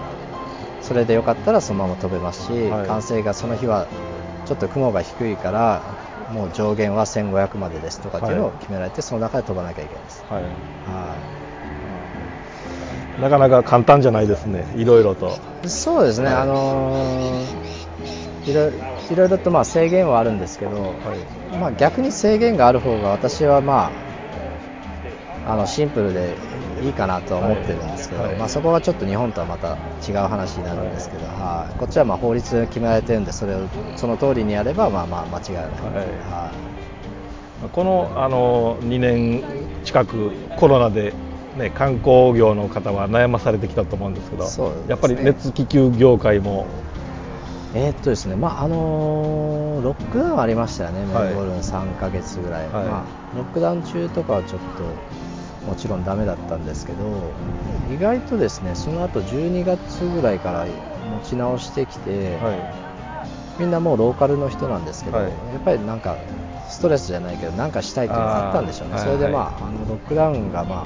それでよかったらそのまま飛べますし、はい。管制がその日はちょっと雲が低いからもう上限は1500までですとかっていうのを決められて、その中で飛ばなきゃいけないです。はい。はなかなか簡単じゃないですねいろいろと。い、そうですね、はい。あのーいろいろいろとまあ制限はあるんですけど、はい。まあ、逆に制限がある方が私はまああのシンプルでいいかなとは思ってるんですけど、はい。まあ、そこはちょっと日本とはまた違う話になるんですけど、はい。こっちはまあ法律で決められてるんでそれをその通りにやればまあまあ間違いない、はい。はい。このあの2年近くコロナで、ね、観光業の方は悩まされてきたと思うんですけどね。やっぱり熱気球業界も。えーっとですね、まああのーロックダウンありましたよね、はい。メルボルン3ヶ月ぐらい、はい。まあ、ロックダウン中とかはちょっともちろんダメだったんですけど、意外とですねその後12月ぐらいから持ち直してきて、はみんなもうローカルの人なんですけど、はい。やっぱりなんかストレスじゃないけど、なんかしたいっていうのがあったんでしょうね、それで、まあはあのロックダウンが、まあ、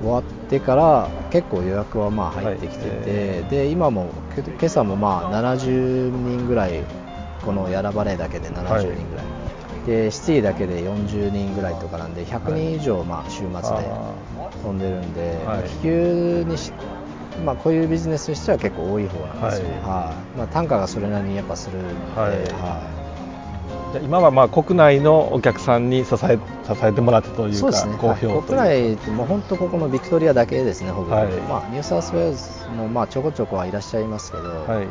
終わってから結構予約はまあ入ってきてて、はい。えで今もけ今朝もまあ70人ぐらい、このヤラバレーだけで70人ぐらい、でシティだけで40人ぐらいとかなんで、100人以上、まあ週末であ飛んでるんで、はい。気球にしまあ、こういうビジネスとしては結構多い方なんですよ、はい。はい。まあ、単価がそれなりにやっぱするんで、はい。今はまあ国内のお客さんに支え支えてもらってというかそうですね、好評というはい国内ってもう本当ここのビクトリアだけですね、ほぼ、はい。まあ、ニューサウスウェールズもまあちょこちょこはいらっしゃいますけど、はい、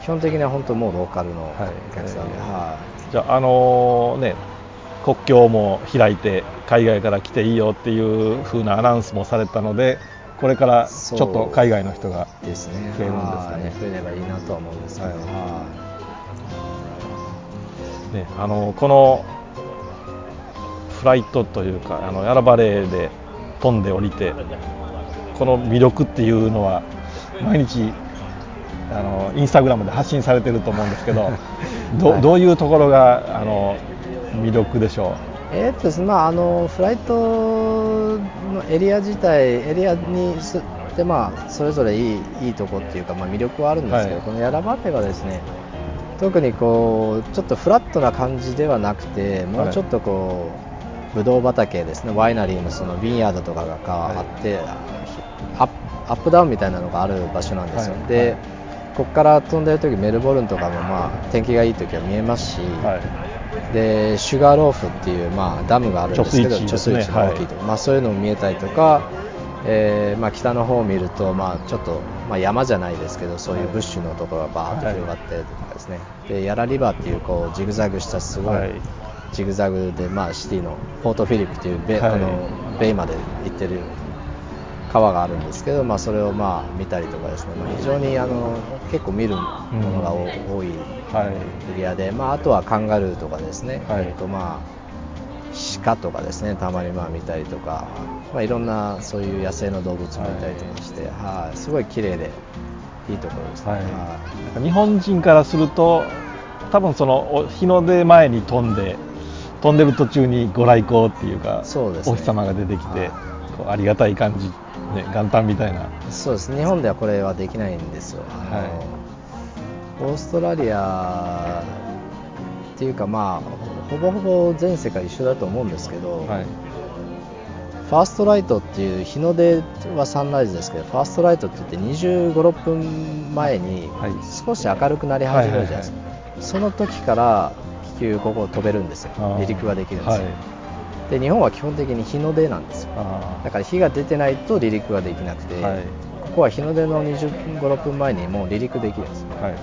基本的には本当もうローカルのはい。お客さんで、えーはじゃああのね国境も開いて海外から来ていいよっていう風なアナウンスもされたのでこれからちょっと海外の人がい、ですね、増えるんですかね。はい。増えればいいなとは思うんですけど、はい。はね、あのこのフライトというかあのヤラバレーで飛んで降りてこの魅力っていうのは毎日あのインスタグラムで発信されてると思うんですけど ど,、はい。どういうところがあの魅力でしょいえーっとですねまあ、あのフライトのエリア自体、エリアにすで、まあ、それぞれいいいいとこっていうか、まあ、魅力はあるんですけど、はい。このヤラバテはですね特にこうちょっとフラットな感じではなくて、もうちょっとこう、ブドウ畑ですね、ワイナリーのそのビンヤードとかがあって、アップアップダウンみたいなのがある場所なんですよ。はい。で、はいここから飛んでる時メルボルンとかもまあ天気がいい時は見えますし、はい。でシュガーローフっていう、まあ、ダムがあるんですけど貯水池ね。の大きいとこ、まあ、そういうのも見えたりとか、えーまあ、北の方を見ると、まあ、ちょっと、まあ、山じゃないですけどそういうブッシュのところがバーッと広がってるとかですね、でヤラリバーっていうこうジグザグしたすごい、はい。ジグザグで、まあ、シティのポートフィリップというベ,、はい。あのベイまで行ってる川があるんですけど、まあ、それをまあ見たりとかですね、まあ、非常にあの結構見るものがお多いはいエリアで、まあ、あとはカンガルーとかですね、はい。えっとまあ、鹿とかですね。たまにまあ見たりとか、まあ、いろんなそういう野生の動物もいたりとかして、はい。すごい綺麗でいいところですね。はい。日本人からすると多分そのお日の出前に飛んで飛んでる途中にご来光っていうかそうですね。お日様が出てきて、ありがたい感じ、ね、元旦みたいな。そうです。日本ではこれはできないんですよ。はい。オーストラリアっていうかまあほぼほぼ全世界一緒だと思うんですけど、はい。first lightっていう日の出はサンライズですけど first lightって言って25、6分前にはい。少し明るくなり始めるじゃないですか、その時から気球ここは飛べるんですよ。離陸ができるんですよ、はいで日本は基本的に日の出なんですよ。だから日が出てないと離陸ができなくて、はい。ここは日の出の25、6分前にもう離陸できるんですよはい。っ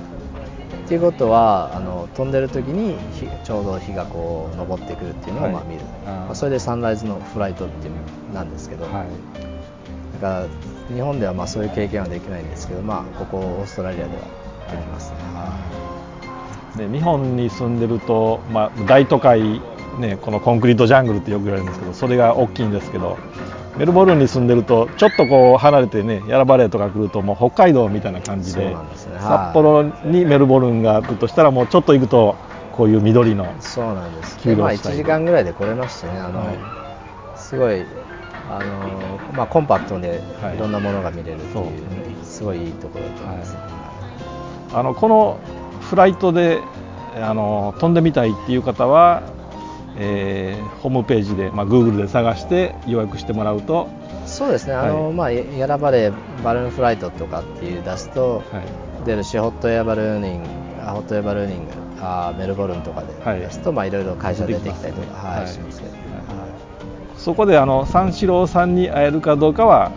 ていうことはあの飛んでる時に日ちょうど日がこう昇ってくるっていうのをはい。まあ見る、あー。まあそれでサンライズのフライトっていうなんですけど、はい。だから日本ではまあそういう経験はできないんですけど、まあ、ここオーストラリアではできますね。で日本に住んでると、まあ、大都会、ね、このコンクリートジャングルってよく言われるんですけどそれが大きいんですけどメルボルンに住んでるとちょっとこう離れてねヤラバレーとか来るともう北海道みたいな感じでね。はい。札幌にメルボルンがあるとしたらもうちょっと行くとこういう緑のそうなんです。でまあ、1休養したい時間ぐらいで来れますしね、あのはすごいあの、まあ、コンパクトではい。いろんなものが見れるっていう、そう。すごいいいところだと思います、あのこのフライトであの飛んでみたいっていう方は、えーホームページで、まあ、Google で探して予約してもらうと、そうですね、あのはい。まあ、やらばれバルーンフライトとかっていう出すと、はい。出るし、ホットエアバルーニング、あホットエアバルーニング、あメルボルンとかではい。出すと、まあいろいろ会社出てきたりとか、はいしますけど、はい。はい。そこであの三四郎さんに会えるかどうかは、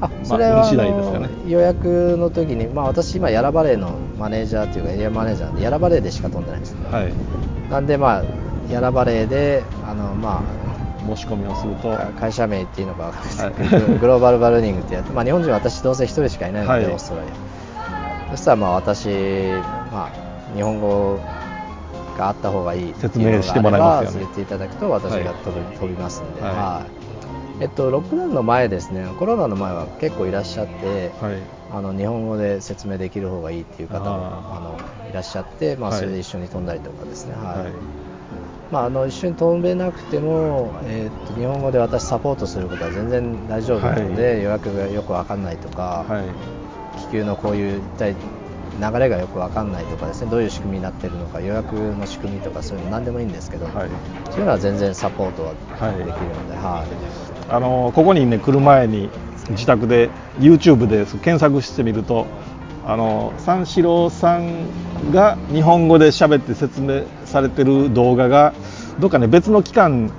あそれは、運次第ですかね。あの予約の時に、まあ、私、今、ヤラバレーのマネージャーというか、エリアマネージャーで、ヤラバレーでしか飛んでないんです、はい、なんで、まあ、ヤラバレーで、あのま申し込みをすると、あ、会社名っていうのかわかんないですはい。グローバルバルーニングってやって、まあ、日本人は私、どうせ1人しかいないので、はい。オーストラリア。そしたら、まあ、私、まあ、日本語があった方がいい説明してもらいますよね。言っていただくと、私がはい飛び,、飛びますんで。はい。はい。えっと、ロックダウンの前ですね、コロナの前は結構いらっしゃって、はい。あの日本語で説明できる方がいいっていう方もああのいらっしゃって、まあ、はい。それで一緒に飛んだりとかですね、はい。はいまあ、あの一緒に飛べなくても、えーっと日本語で私サポートすることは全然大丈夫なので、予約がよく分かんないとか、はい。気球のこういう一体流れがよく分かんないとかですねどういう仕組みになってるのか予約の仕組みとかそういうの何でもいいんですけど、はい。そういうのは全然サポートははい。できるので、はい。あのここにね来る前に自宅で YouTube で検索してみるとあの三四郎さんが日本語で喋って説明されてる動画がどっかね別の機関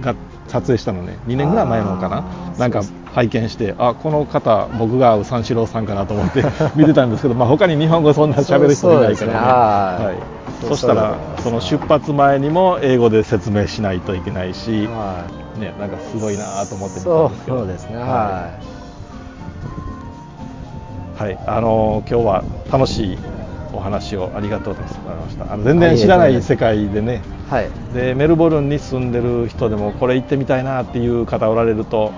が撮影したのね。2年ぐらい前のかな。なんか拝見してあこの方僕が会う三四郎さんかなと思って 見てたんですけど、まあ、他に日本語そんな喋る人いないからね。はいはい、そしたらその出発前にも英語で説明しないといけないし、はい。ね、なんかすごいなと思って見たんですけど。そうですね、ははい。はい、あのー今日は楽しいお話をありがとうございました。あの全然知らない世界でね。い、はい、でメルボルンに住んでる人でもこれ行ってみたいなっていう方おられると、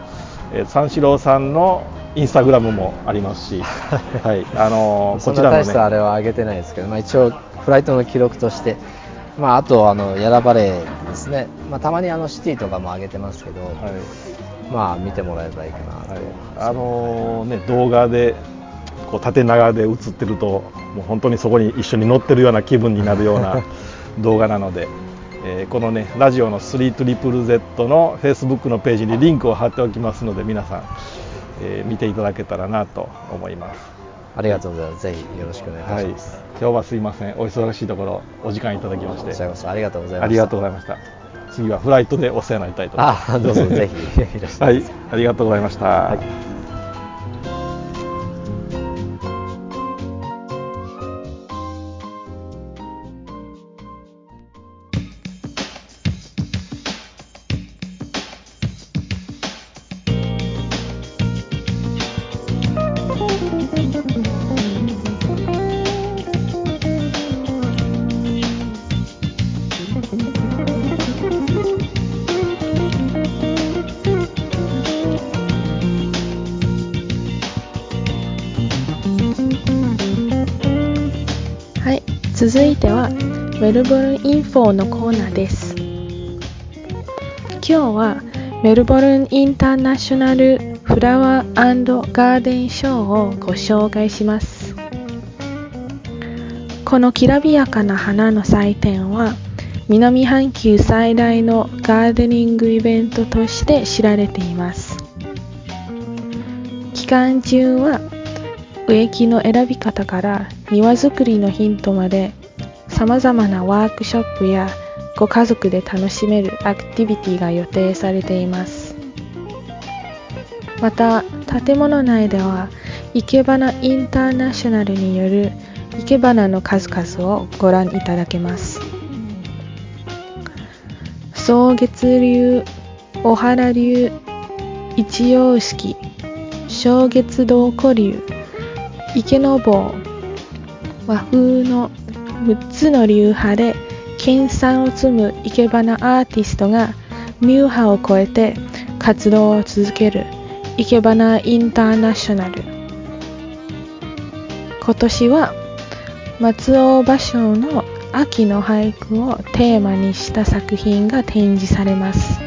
えー三四郎さんのインスタグラムもありますし、はい。あのこちらのな大したあね。れは上げてないですけど、まあ、一応フライトの記録として、まあ、あとあのヤラバレーですね、まあ、たまにあのシティとかも上げてますけど、はい、まあ見てもらえばいいかなと、はい、あのね動画でこう縦長で映ってるともう本当にそこに一緒に乗ってるような気分になるような 動画なので、えー、このねラジオの 3ZZZ の Facebook のページにリンクを貼っておきますので皆さん、えー、見ていただけたらなと思います。ありがとうございます。ぜひよろしくお願いします。はい、今日はすいません。お忙しいところお時間いただきまして。ありがとうございました。ありがとうございました。次はフライトでお世話になりたいと思います。あ、どうぞぜひいらっしゃい。はい、ありがとうございました。はいメルボルンインフォのコーナーです。今日はメルボルンインターナショナルフラワーガーデンショーをご紹介します。このきらびやかな花の祭典は南半球最大のガーデニングイベントとして知られています。期間中は植木の選び方から庭作りのヒントまで様々なワークショップやご家族で楽しめるアクティビティが予定されています。また建物内では生け花インターナショナルによる生け花の数々をご覧いただけます。草月流お原流一葉式小月堂古流池の坊和風の6つの流派で研鑽を積む生け花アーティストがミュー派を超えて活動を続ける生け花インターナショナル。今年は松尾芭蕉の秋の俳句をテーマにした作品が展示されます。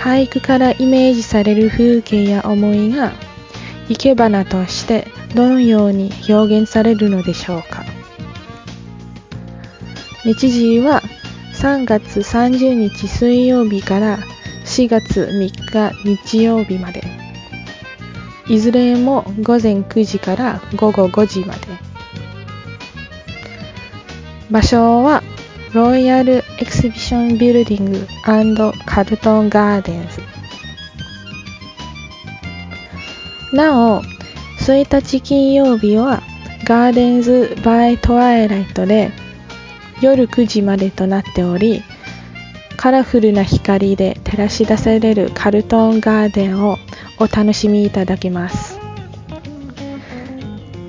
俳句からイメージされる風景や思いが生け花としてどのように表現されるのでしょうか？日時は3月30日水曜日から4月3日日曜日まで。いずれも午前9時から午後5時まで。場所はロイヤルエクシビションビルディングカルトンガーデンズ。なお1日金曜日は Gardens by Twilight で夜9時までとなっておりカラフルな光で照らし出されるカルトンガーデンをお楽しみいただけます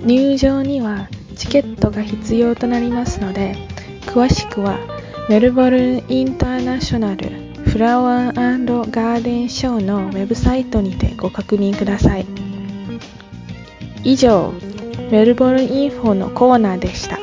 入場にはチケットが必要となりますので詳しくはメルボルンインターナショナルフラワーガーデンショーのウェブサイトにてご確認ください。以上、メルボルンインフォのコーナーでした。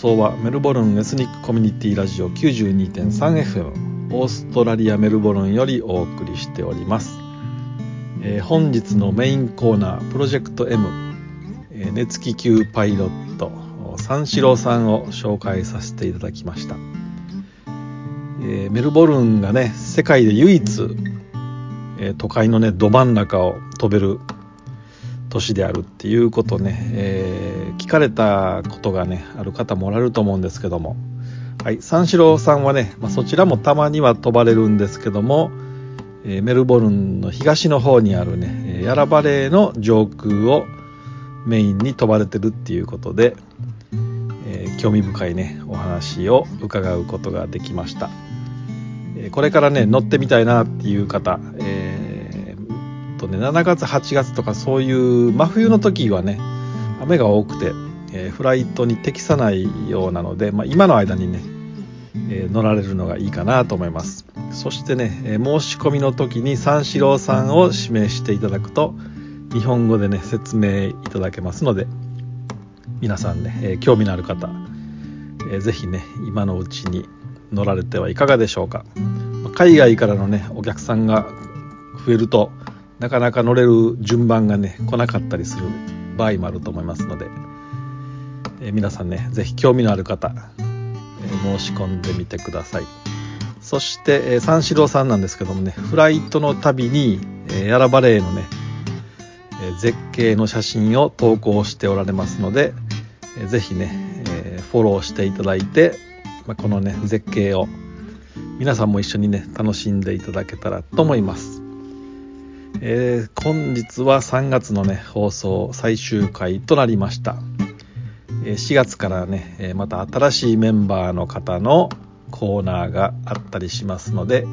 送はメルボルンエスニックコミュニティラジオ 92.3FM オーストラリアメルボルンよりお送りしております、えー、本日のメインコーナープロジェクト M、熱気球パイロット三四郎さんを紹介させていただきました、えー、メルボルンがね世界で唯一、え都会のねど真ん中を飛べる年であるっていうことね、えー、聞かれたことがねある方もおられると思うんですけども。はい三四郎さんはね、まあ、そちらもたまには飛ばれるんですけども、えー、メルボルンの東の方にあるねヤラバレーの上空をメインに飛ばれてるっていうことで、えー、興味深いねお話を伺うことができました。これからね乗ってみたいなっていう方、え、とね7月8月とかそういう真冬の時はね雨が多くて、えー、フライトに適さないようなので、まあ、今の間にね、えー、乗られるのがいいかなと思います。そしてね、え申し込みの時に三四郎さんを指名していただくと日本語でね説明いただけますので皆さんね、え興味のある方えー、ぜひね今のうちに乗られてはいかがでしょうか。海外からのねお客さんが増えるとなかなか乗れる順番がね来なかったりする場合もあると思いますので、えー、皆さんねぜひ興味のある方、えー、申し込んでみてください。そして、えー、三四郎さんなんですけどもねフライトの旅に、えー、ヤラバレーのね、え絶景の写真を投稿しておられますので、えー、ぜひねフォローしていただいて、まあ、このね絶景を皆さんも一緒にね楽しんでいただけたらと思います、えー、本日は3月のね放送最終回となりました。え4月からねえまた新しいメンバーの方のコーナーがあったりしますので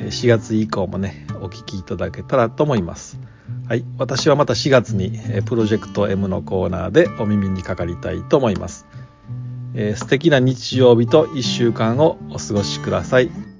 4月以降もねお聞きいただけたらと思います。はい私はまた4月にプロジェクト M のコーナーでお耳にかかりたいと思います。えー、素敵な日曜日と1週間をお過ごしください。